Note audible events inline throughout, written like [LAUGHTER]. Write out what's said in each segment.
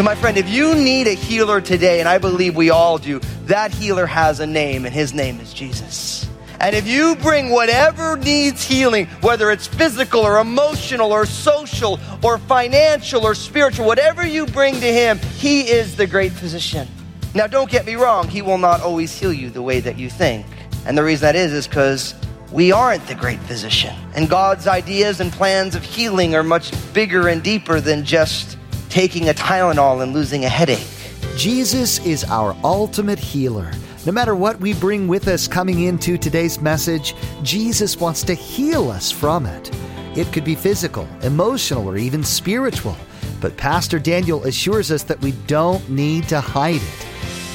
So, my friend, if you need a healer today, and I believe we all do, that healer has a name, and his name is Jesus. And if you bring whatever needs healing, whether it's physical or emotional or social or financial or spiritual, whatever you bring to him, he is the great physician. Now, don't get me wrong, he will not always heal you the way that you think. And the reason that is, is because we aren't the great physician. And God's ideas and plans of healing are much bigger and deeper than just taking a Tylenol and losing a headache. Jesus is our ultimate healer. No matter what we bring with us coming into today's message, Jesus wants to heal us from it. It could be physical, emotional, or even spiritual. But Pastor Daniel assures us that we don't need to hide it.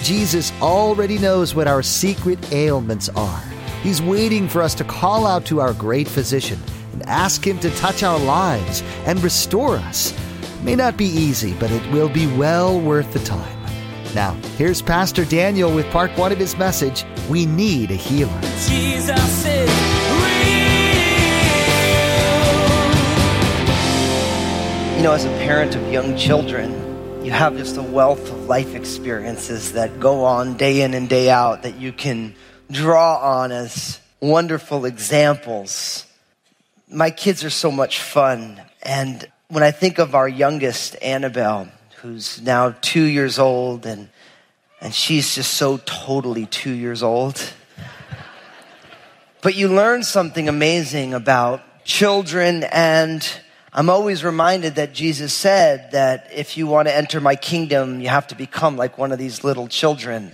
Jesus already knows what our secret ailments are. He's waiting for us to call out to our great physician and ask him to touch our lives and restore us. It may not be easy, but it will be well worth the time. Now, here's Pastor Daniel with part one of his message We Need a Healer. Jesus is real. You know, as a parent of young children, you have just a wealth of life experiences that go on day in and day out that you can draw on as wonderful examples. My kids are so much fun. And when I think of our youngest, Annabelle, who's now two years old, and, and she's just so totally two years old. But you learn something amazing about children, and I'm always reminded that Jesus said that if you want to enter my kingdom, you have to become like one of these little children.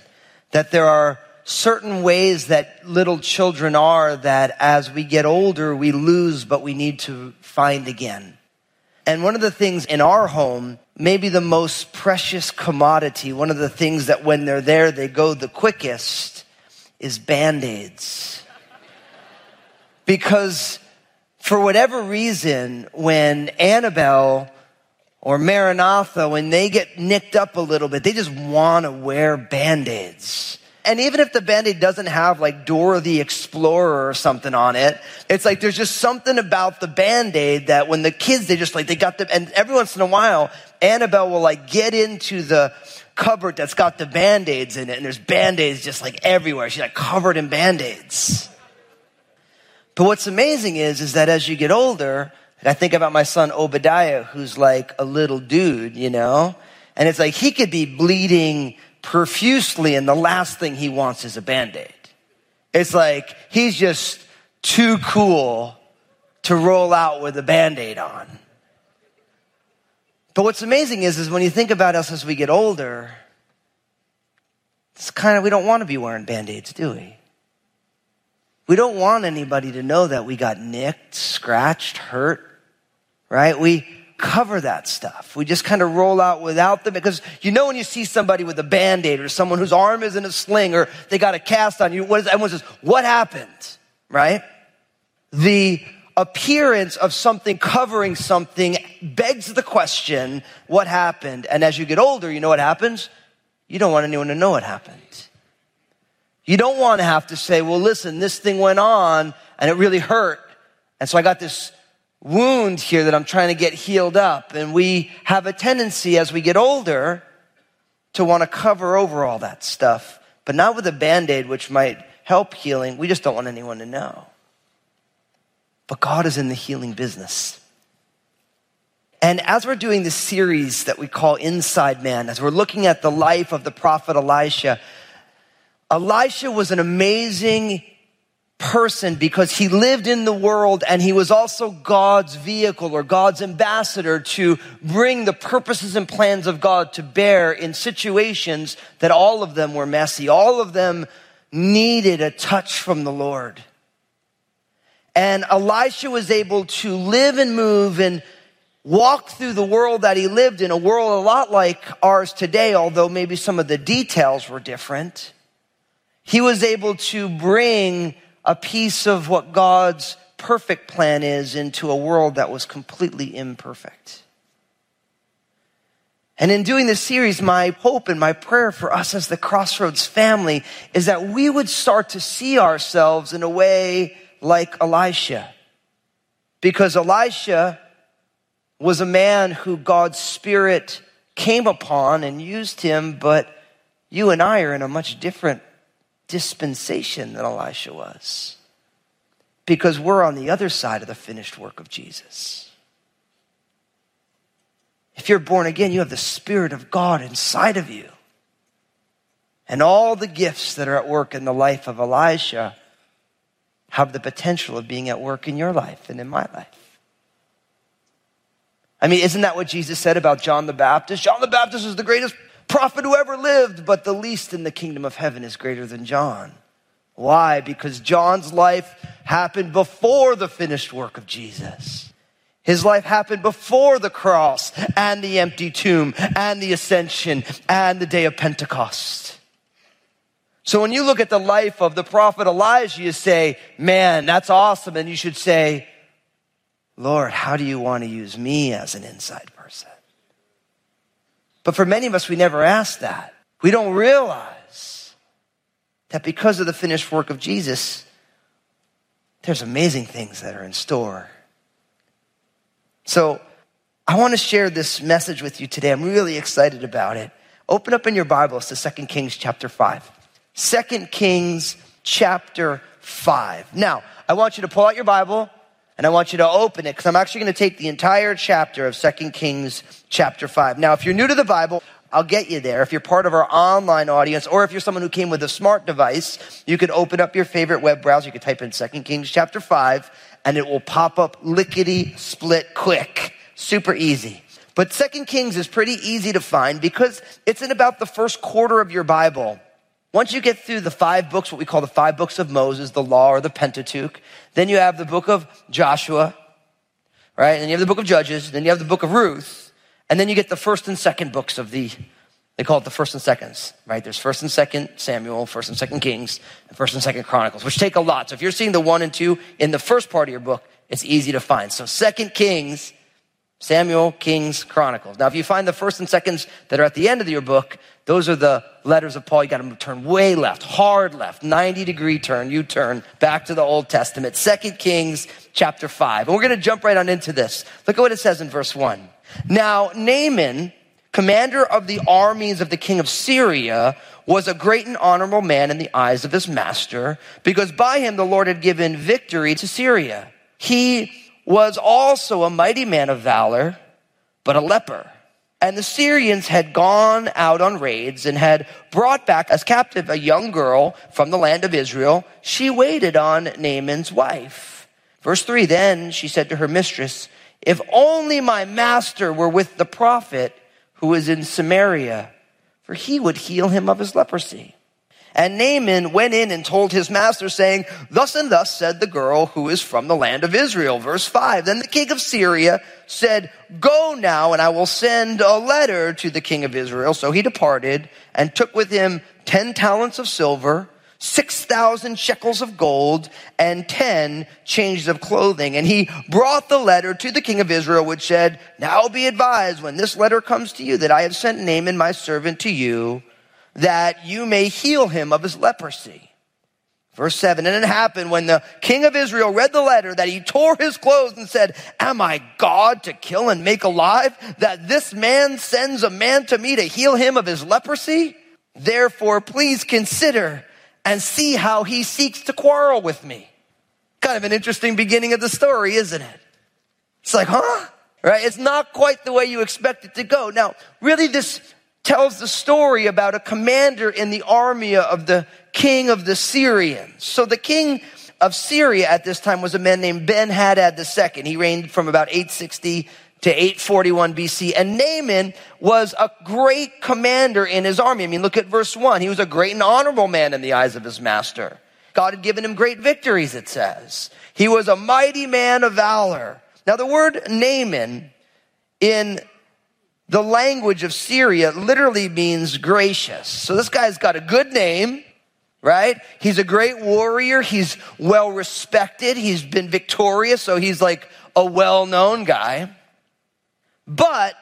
That there are certain ways that little children are that as we get older, we lose, but we need to find again. And one of the things in our home, maybe the most precious commodity, one of the things that when they're there, they go the quickest, is band aids. Because for whatever reason, when Annabelle or Maranatha, when they get nicked up a little bit, they just want to wear band aids. And even if the band-aid doesn't have like Dora the Explorer or something on it, it's like there's just something about the band-aid that when the kids, they just like, they got them, and every once in a while, Annabelle will like get into the cupboard that's got the band-aids in it, and there's band-aids just like everywhere. She's like covered in band-aids. But what's amazing is, is that as you get older, I think about my son Obadiah, who's like a little dude, you know? And it's like he could be bleeding profusely, and the last thing he wants is a band aid. It's like he's just too cool to roll out with a band aid on. But what's amazing is, is when you think about us as we get older, it's kind of, we don't want to be wearing band aids, do we? We don't want anybody to know that we got nicked, scratched, hurt, right? We, cover that stuff. We just kind of roll out without them because you know when you see somebody with a band-aid or someone whose arm is in a sling or they got a cast on you, what is, everyone says, what happened? Right? The appearance of something covering something begs the question, what happened? And as you get older, you know what happens? You don't want anyone to know what happened. You don't want to have to say, well, listen, this thing went on and it really hurt. And so I got this wound here that I'm trying to get healed up. And we have a tendency as we get older to want to cover over all that stuff, but not with a band aid, which might help healing. We just don't want anyone to know. But God is in the healing business. And as we're doing this series that we call Inside Man, as we're looking at the life of the prophet Elisha, Elisha was an amazing person because he lived in the world and he was also God's vehicle or God's ambassador to bring the purposes and plans of God to bear in situations that all of them were messy. All of them needed a touch from the Lord. And Elisha was able to live and move and walk through the world that he lived in, a world a lot like ours today, although maybe some of the details were different. He was able to bring a piece of what God's perfect plan is into a world that was completely imperfect. And in doing this series, my hope and my prayer for us as the Crossroads family is that we would start to see ourselves in a way like Elisha. Because Elisha was a man who God's Spirit came upon and used him, but you and I are in a much different dispensation than Elisha was. Because we're on the other side of the finished work of Jesus. If you're born again, you have the Spirit of God inside of you. And all the gifts that are at work in the life of Elisha have the potential of being at work in your life and in my life. I mean, isn't that what Jesus said about John the Baptist? John the Baptist is the greatest prophet who ever lived, but the least in the kingdom of heaven is greater than John. Why? Because John's life happened before the finished work of Jesus. His life happened before the cross and the empty tomb and the ascension and the day of Pentecost. So when you look at the life of the prophet Elijah, you say, man, that's awesome. And you should say, Lord, how do you want to use me as an inside person? But for many of us, we never ask that. We don't realize that because of the finished work of Jesus, there's amazing things that are in store. So I want to share this message with you today. I'm really excited about it. Open up in your Bibles to 2 Kings chapter 5. 2 Kings chapter 5. Now, I want you to pull out your Bible and I want you to open it because I'm actually going to take the entire chapter of 2 Kings chapter 5. Now, if you're new to the Bible, I'll get you there. If you're part of our online audience, or if you're someone who came with a smart device, you could open up your favorite web browser. You could type in 2 Kings chapter 5, and it will pop up lickety split quick. Super easy. But 2 Kings is pretty easy to find because it's in about the first quarter of your Bible. Once you get through the five books, what we call the five books of Moses, the law or the Pentateuch, then you have the book of Joshua, right? And you have the book of Judges, then you have the book of Ruth, and then you get the first and second books of the, they call it the first and seconds, right? There's first and second Samuel, first and second Kings, and first and second Chronicles, which take a lot. So if you're seeing the one and two in the first part of your book, it's easy to find. So second Kings, Samuel, Kings, Chronicles. Now, if you find the first and seconds that are at the end of your book, those are the letters of Paul. You got to turn way left, hard left, 90 degree turn, you turn back to the Old Testament. Second Kings chapter 5. And we're going to jump right on into this. Look at what it says in verse 1. Now, Naaman, commander of the armies of the king of Syria, was a great and honorable man in the eyes of his master, because by him the Lord had given victory to Syria. He was also a mighty man of valor, but a leper. And the Syrians had gone out on raids and had brought back as captive a young girl from the land of Israel. She waited on Naaman's wife. Verse three, then she said to her mistress, if only my master were with the prophet who is in Samaria, for he would heal him of his leprosy. And Naaman went in and told his master, saying, Thus and thus said the girl who is from the land of Israel. Verse 5. Then the king of Syria said, Go now, and I will send a letter to the king of Israel. So he departed and took with him ten talents of silver, 6,000 shekels of gold, and 10 changes of clothing. And he brought the letter to the king of Israel, which said, Now be advised when this letter comes to you that I have sent Naaman my servant to you that you may heal him of his leprosy. Verse 7 And it happened when the king of Israel read the letter that he tore his clothes and said, Am I God to kill and make alive? That this man sends a man to me to heal him of his leprosy? Therefore, please consider and see how he seeks to quarrel with me. Kind of an interesting beginning of the story, isn't it? It's like, huh? Right? It's not quite the way you expect it to go. Now, really, this tells the story about a commander in the army of the king of the Syrians. So the king of Syria at this time was a man named Ben Hadad II. He reigned from about 860 to 841 BC. And Naaman was a great commander in his army. I mean, look at verse 1. He was a great and honorable man in the eyes of his master. God had given him great victories, it says. He was a mighty man of valor. Now, the word Naaman in the language of Syria literally means gracious. So this guy's got a good name. right? He's a great warrior. He's well respected. He's been victorious. So he's like a well known guy. But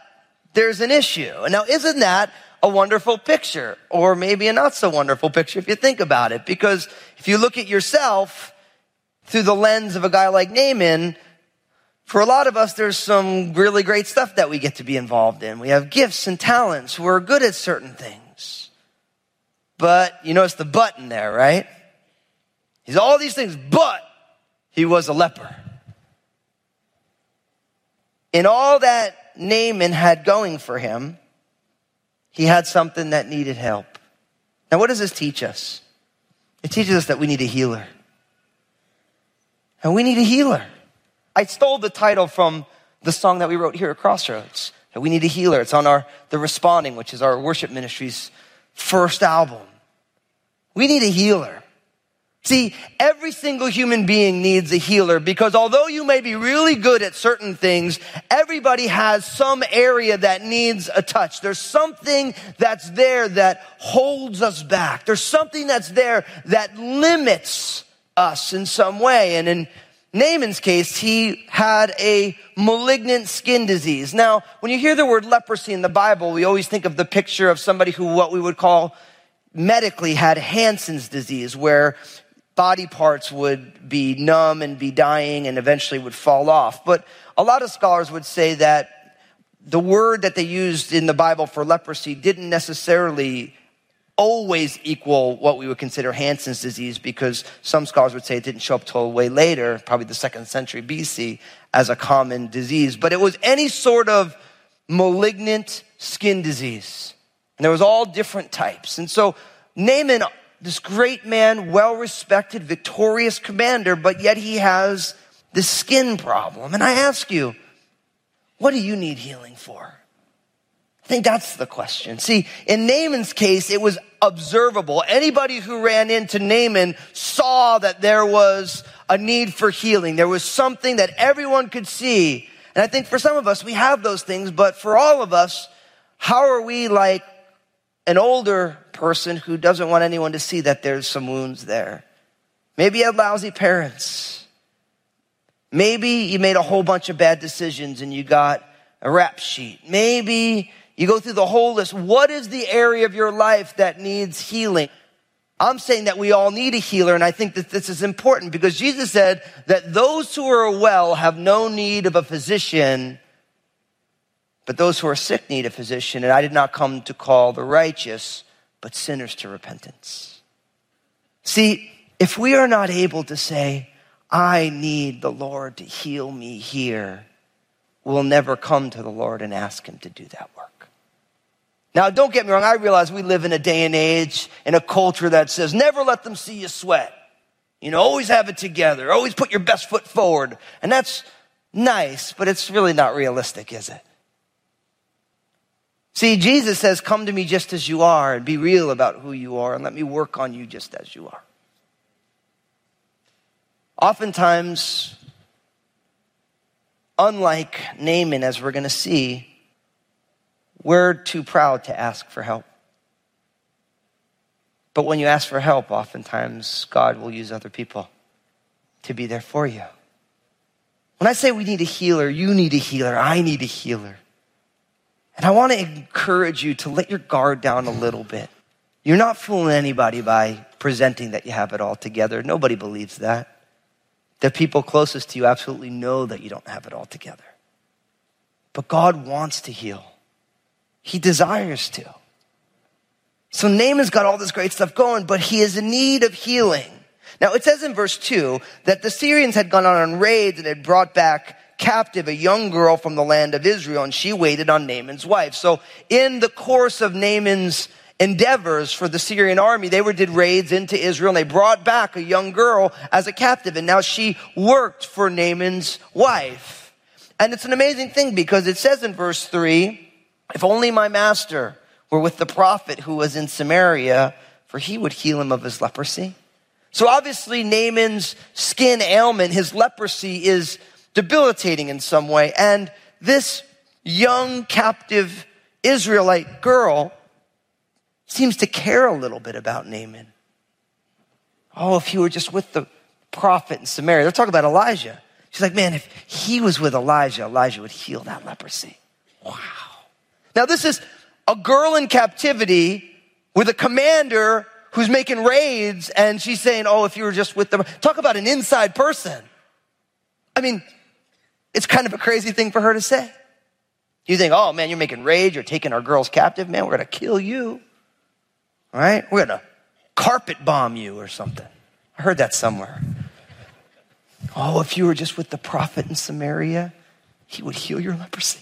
there's an issue. Now, isn't that a wonderful picture? Or maybe a not so wonderful picture if you think about it. Because if you look at yourself through the lens of a guy like Naaman, for a lot of us, there's some really great stuff that we get to be involved in. We have gifts and talents. We're good at certain things. But you notice the but in there, right? He's all these things, but he was a leper. In all that Naaman had going for him, he had something that needed help. Now, what does this teach us? It teaches us that we need a healer. And we need a healer. I stole the title from the song that we wrote here at Crossroads. We need a healer. It's on our The Responding, which is our worship ministry's first album. We need a healer. See, every single human being needs a healer because although you may be really good at certain things, everybody has some area that needs a touch. There's something that's there that holds us back. There's something that's there that limits us in some way. And in Naaman's case, he had a malignant skin disease. Now, when you hear the word leprosy in the Bible, we always think of the picture of somebody who what we would call medically had Hansen's disease, where body parts would be numb and be dying and eventually would fall off. But a lot of scholars would say that the word that they used in the Bible for leprosy didn't necessarily always equal what we would consider Hansen's disease because some scholars would say it didn't show up till way later, probably the second century BC, as a common disease. But it was any sort of malignant skin disease. And there was all different types. And so Naaman this great man, well respected, victorious commander, but yet he has this skin problem. And I ask you, what do you need healing for? I think that's the question. See, in Naaman's case, it was observable. Anybody who ran into Naaman saw that there was a need for healing. There was something that everyone could see. And I think for some of us, we have those things, but for all of us, how are we like an older person who doesn't want anyone to see that there's some wounds there. Maybe you had lousy parents. Maybe you made a whole bunch of bad decisions and you got a rap sheet. Maybe you go through the whole list. What is the area of your life that needs healing? I'm saying that we all need a healer, and I think that this is important because Jesus said that those who are well have no need of a physician, but those who are sick need a physician, and I did not come to call the righteous, but sinners to repentance. See, if we are not able to say, I need the Lord to heal me here, we'll never come to the Lord and ask Him to do that work. Now, don't get me wrong, I realize we live in a day and age, in a culture that says, never let them see you sweat. You know, always have it together, always put your best foot forward. And that's nice, but it's really not realistic, is it? See, Jesus says, Come to me just as you are and be real about who you are and let me work on you just as you are. Oftentimes, unlike Naaman, as we're going to see, we're too proud to ask for help. But when you ask for help, oftentimes God will use other people to be there for you. When I say we need a healer, you need a healer, I need a healer. And I want to encourage you to let your guard down a little bit. You're not fooling anybody by presenting that you have it all together. Nobody believes that. The people closest to you absolutely know that you don't have it all together. But God wants to heal. He desires to. So Naaman's got all this great stuff going, but he is in need of healing. Now it says in verse 2 that the Syrians had gone on raids and had brought back captive a young girl from the land of Israel, and she waited on Naaman's wife. So in the course of Naaman's endeavors for the Syrian army, they were did raids into Israel and they brought back a young girl as a captive, and now she worked for Naaman's wife. And it's an amazing thing because it says in verse three, if only my master were with the prophet who was in Samaria, for he would heal him of his leprosy. So obviously Naaman's skin ailment, his leprosy is debilitating in some way. And this young captive Israelite girl seems to care a little bit about Naaman. Oh, if he were just with the prophet in Samaria. They're talking about Elijah. She's like, man, if he was with Elijah, Elijah would heal that leprosy. Wow. Now, this is a girl in captivity with a commander who's making raids, and she's saying, Oh, if you were just with them. Talk about an inside person. I mean, it's kind of a crazy thing for her to say. You think, Oh, man, you're making raids, you're taking our girls captive. Man, we're going to kill you. Right? We're going to carpet bomb you or something. I heard that somewhere. Oh, if you were just with the prophet in Samaria, he would heal your leprosy.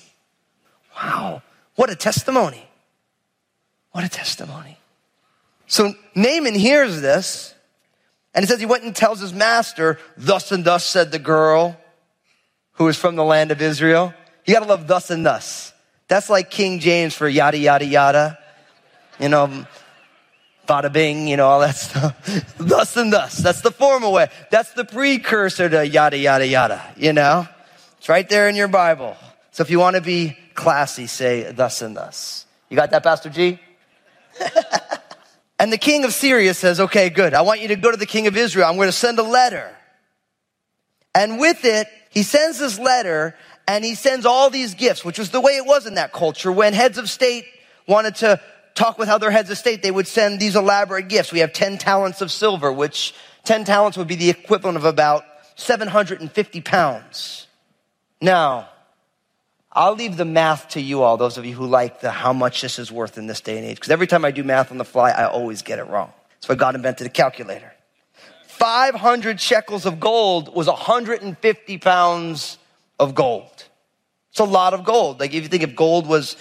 Wow. What a testimony. What a testimony. So Naaman hears this, and it says he went and tells his master, Thus and thus said the girl who is from the land of Israel. You gotta love thus and thus. That's like King James for yada, yada, yada. You know, bada bing, you know, all that [LAUGHS] stuff. thus and thus. That's the formal way. That's the precursor to yada, yada, yada, you know? It's right there in your Bible. So if you want to be classy, say thus and thus. You got that, Pastor G? [LAUGHS] and the king of Syria says, okay, good. I want you to go to the king of Israel. I'm going to send a letter. And with it, he sends this letter and he sends all these gifts, which was the way it was in that culture. When heads of state wanted to talk with other heads of state, they would send these elaborate gifts. We have 10 talents of silver, which 10 talents would be the equivalent of about 750 pounds. Now, I'll leave the math to you all, those of you who like the how much this is worth in this day and age. Because every time I do math on the fly, I always get it wrong. That's why God invented a calculator. 500 shekels of gold was 150 pounds of gold. It's a lot of gold. Like if you think if gold was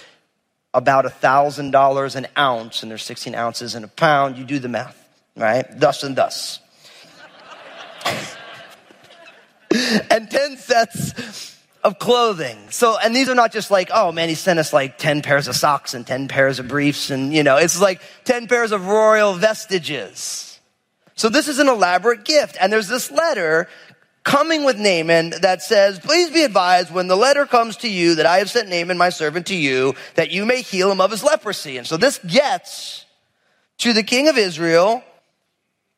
about $1,000 an ounce, and there's 16 ounces in a pound, you do the math, right? Thus and thus. [LAUGHS] and 10 sets of clothing. So, and these are not just like, oh man, he sent us like 10 pairs of socks and 10 pairs of briefs and, you know, it's like 10 pairs of royal vestiges. So this is an elaborate gift. And there's this letter coming with Naaman that says, please be advised when the letter comes to you that I have sent Naaman, my servant, to you, that you may heal him of his leprosy. And so this gets to the king of Israel.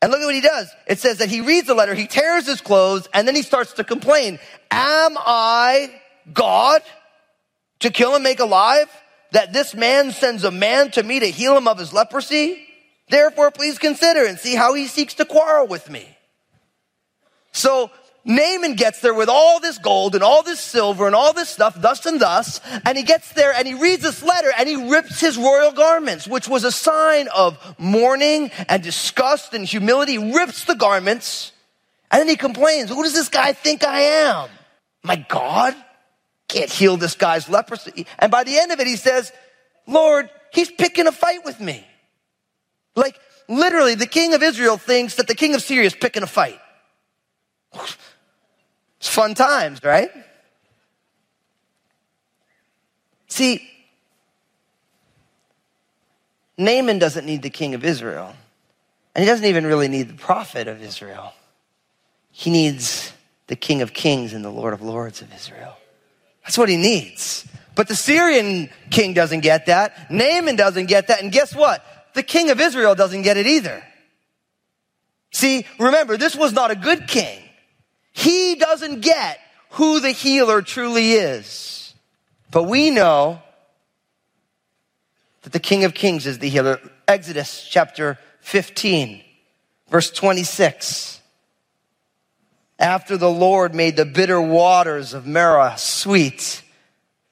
And look at what he does. It says that he reads the letter, he tears his clothes, and then he starts to complain. Am I God to kill and make alive? That this man sends a man to me to heal him of his leprosy? Therefore, please consider and see how he seeks to quarrel with me. So Naaman gets there with all this gold and all this silver and all this stuff, thus and thus, and he gets there and he reads this letter and he rips his royal garments, which was a sign of mourning and disgust and humility. He rips the garments and then he complains, Who does this guy think I am? My God can't heal this guy's leprosy. And by the end of it, he says, Lord, he's picking a fight with me. Like, literally, the king of Israel thinks that the king of Syria is picking a fight. It's fun times, right? See, Naaman doesn't need the king of Israel, and he doesn't even really need the prophet of Israel. He needs the king of kings and the lord of lords of Israel. That's what he needs. But the Syrian king doesn't get that. Naaman doesn't get that. And guess what? The king of Israel doesn't get it either. See, remember, this was not a good king. He doesn't get who the healer truly is. But we know that the King of Kings is the healer. Exodus chapter 15, verse 26. After the Lord made the bitter waters of Marah sweet,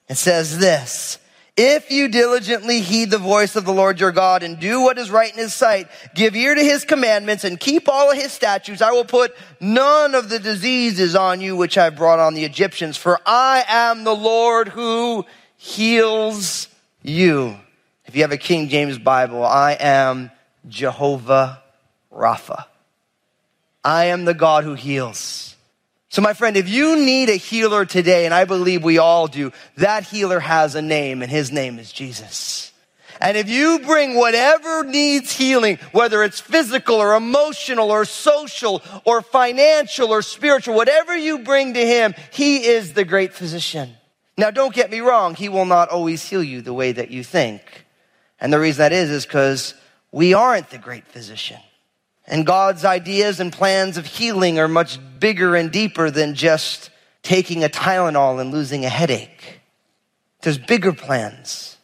it says this, if you diligently heed the voice of the Lord your God and do what is right in his sight, give ear to his commandments and keep all of his statutes, I will put none of the diseases on you which I brought on the Egyptians, for I am the Lord who heals you. If you have a King James Bible, I am Jehovah Rapha. I am the God who heals. So, my friend, if you need a healer today, and I believe we all do, that healer has a name, and his name is Jesus. And if you bring whatever needs healing, whether it's physical or emotional or social or financial or spiritual, whatever you bring to him, he is the great physician. Now, don't get me wrong, he will not always heal you the way that you think. And the reason that is, is because we aren't the great physician. And God's ideas and plans of healing are much bigger and deeper than just taking a Tylenol and losing a headache. There's bigger plans,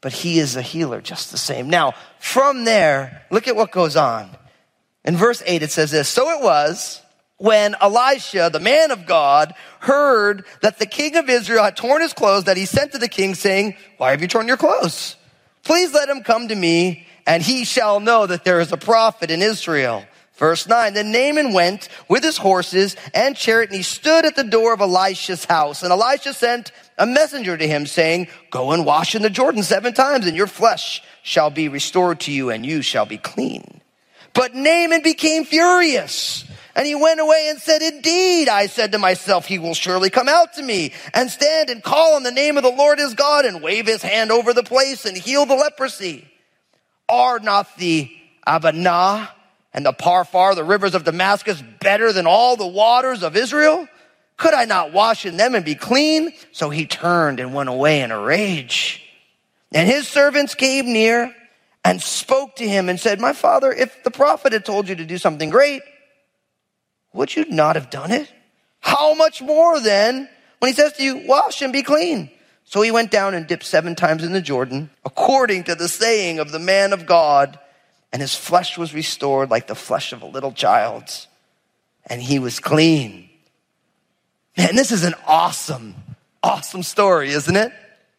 but He is a healer just the same. Now, from there, look at what goes on. In verse 8, it says this So it was when Elisha, the man of God, heard that the king of Israel had torn his clothes that he sent to the king saying, Why have you torn your clothes? Please let him come to me and he shall know that there is a prophet in Israel. Verse 9, then Naaman went with his horses and chariot and he stood at the door of Elisha's house. And Elisha sent a messenger to him saying, go and wash in the Jordan seven times and your flesh shall be restored to you and you shall be clean. But Naaman became furious. And he went away and said, Indeed, I said to myself, he will surely come out to me and stand and call on the name of the Lord his God and wave his hand over the place and heal the leprosy. Are not the Abana and the Pharpar, the rivers of Damascus, better than all the waters of Israel? Could I not wash in them and be clean? So he turned and went away in a rage. And his servants came near and spoke to him and said, My father, if the prophet had told you to do something great, would you not have done it? How much more then when he says to you, Wash and be clean? So he went down and dipped seven times in the Jordan, according to the saying of the man of God, and his flesh was restored like the flesh of a little child's, and he was clean. Man, this is an awesome, awesome story, isn't it?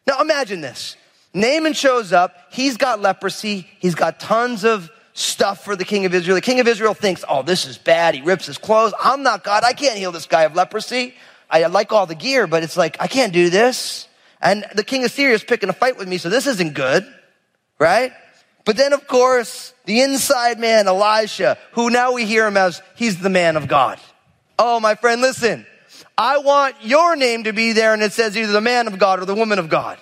Now imagine this. Naaman shows up, he's got leprosy, he's got tons of stuff for the king of Israel. The king of Israel thinks, oh, this is bad. He rips his clothes. I'm not God. I can't heal this guy of leprosy. I like all the gear, but it's like, I can't do this. And the king of Syria is picking a fight with me, so this isn't good, right? But then, of course, the inside man, Elisha, who now we hear him as he's the man of God. Oh, my friend, listen. I want your name to be there and it says either the man of God or the woman of God.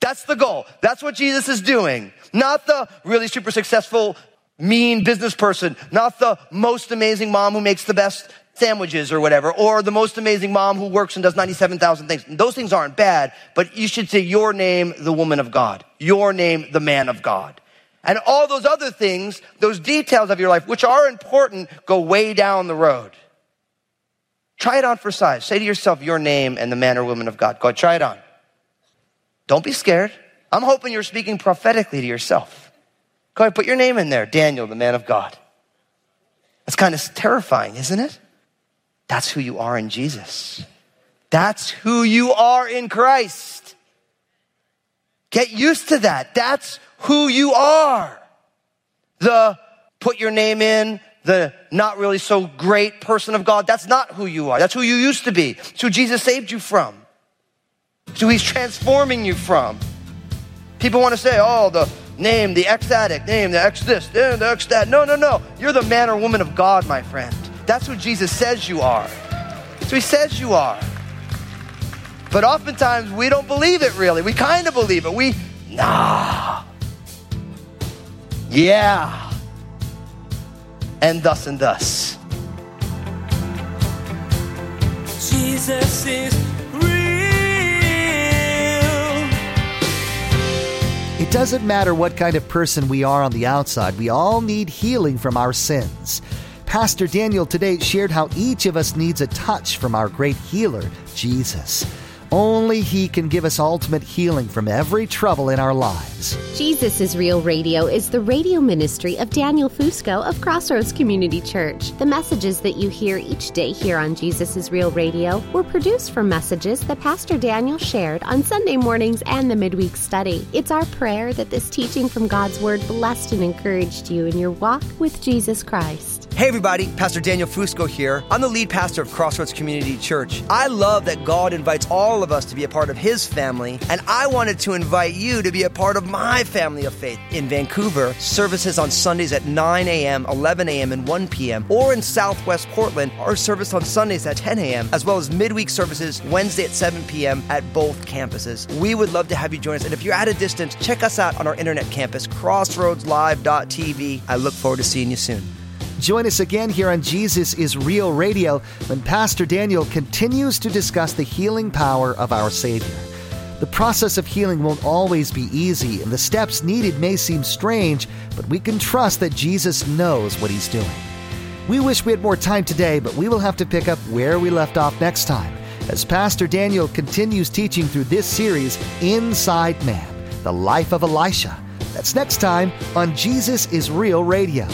That's the goal. That's what Jesus is doing. Not the really super successful, mean business person. Not the most amazing mom who makes the best sandwiches or whatever, or the most amazing mom who works and does 97,000 things. Those things aren't bad, but you should say your name, the woman of God. Your name, the man of God. And all those other things, those details of your life, which are important, go way down the road. Try it on for size. Say to yourself your name and the man or woman of God. Go try it on. Don't be scared. I'm hoping you're speaking prophetically to yourself. Go ahead, put your name in there. Daniel, the man of God. That's kind of terrifying, isn't it? That's who you are in Jesus. That's who you are in Christ. Get used to that. That's who you are. The put your name in, the not really so great person of God. That's not who you are. That's who you used to be. It's who Jesus saved you from. It's who he's transforming you from. People want to say, oh, the name, the addict, name, the ex this, the ex that. No, no, no. You're the man or woman of God, my friend. That's what Jesus says you are. So he says you are. But oftentimes we don't believe it really. We kind of believe it. We, nah. Yeah. And thus and thus. Jesus is real. It doesn't matter what kind of person we are on the outside, we all need healing from our sins. Pastor Daniel today shared how each of us needs a touch from our great healer, Jesus. Only He can give us ultimate healing from every trouble in our lives. Jesus is Real Radio is the radio ministry of Daniel Fusco of Crossroads Community Church. The messages that you hear each day here on Jesus is Real Radio were produced from messages that Pastor Daniel shared on Sunday mornings and the midweek study. It's our prayer that this teaching from God's Word blessed and encouraged you in your walk with Jesus Christ. Hey everybody, Pastor Daniel Fusco here. I'm the lead pastor of Crossroads Community Church. I love that God invites all of us to be a part of His family, and I wanted to invite you to be a part of my family of faith. In Vancouver, services on Sundays at 9 a.m., 11 a.m., and 1 p.m., or in Southwest Portland, our service on Sundays at 10 a.m., as well as midweek services Wednesday at 7 p.m. at both campuses. We would love to have you join us, and if you're at a distance, check us out on our internet campus, crossroadslive.tv. I look forward to seeing you soon. Join us again here on Jesus is Real Radio when Pastor Daniel continues to discuss the healing power of our Savior. The process of healing won't always be easy, and the steps needed may seem strange, but we can trust that Jesus knows what He's doing. We wish we had more time today, but we will have to pick up where we left off next time as Pastor Daniel continues teaching through this series, Inside Man, the life of Elisha. That's next time on Jesus is Real Radio.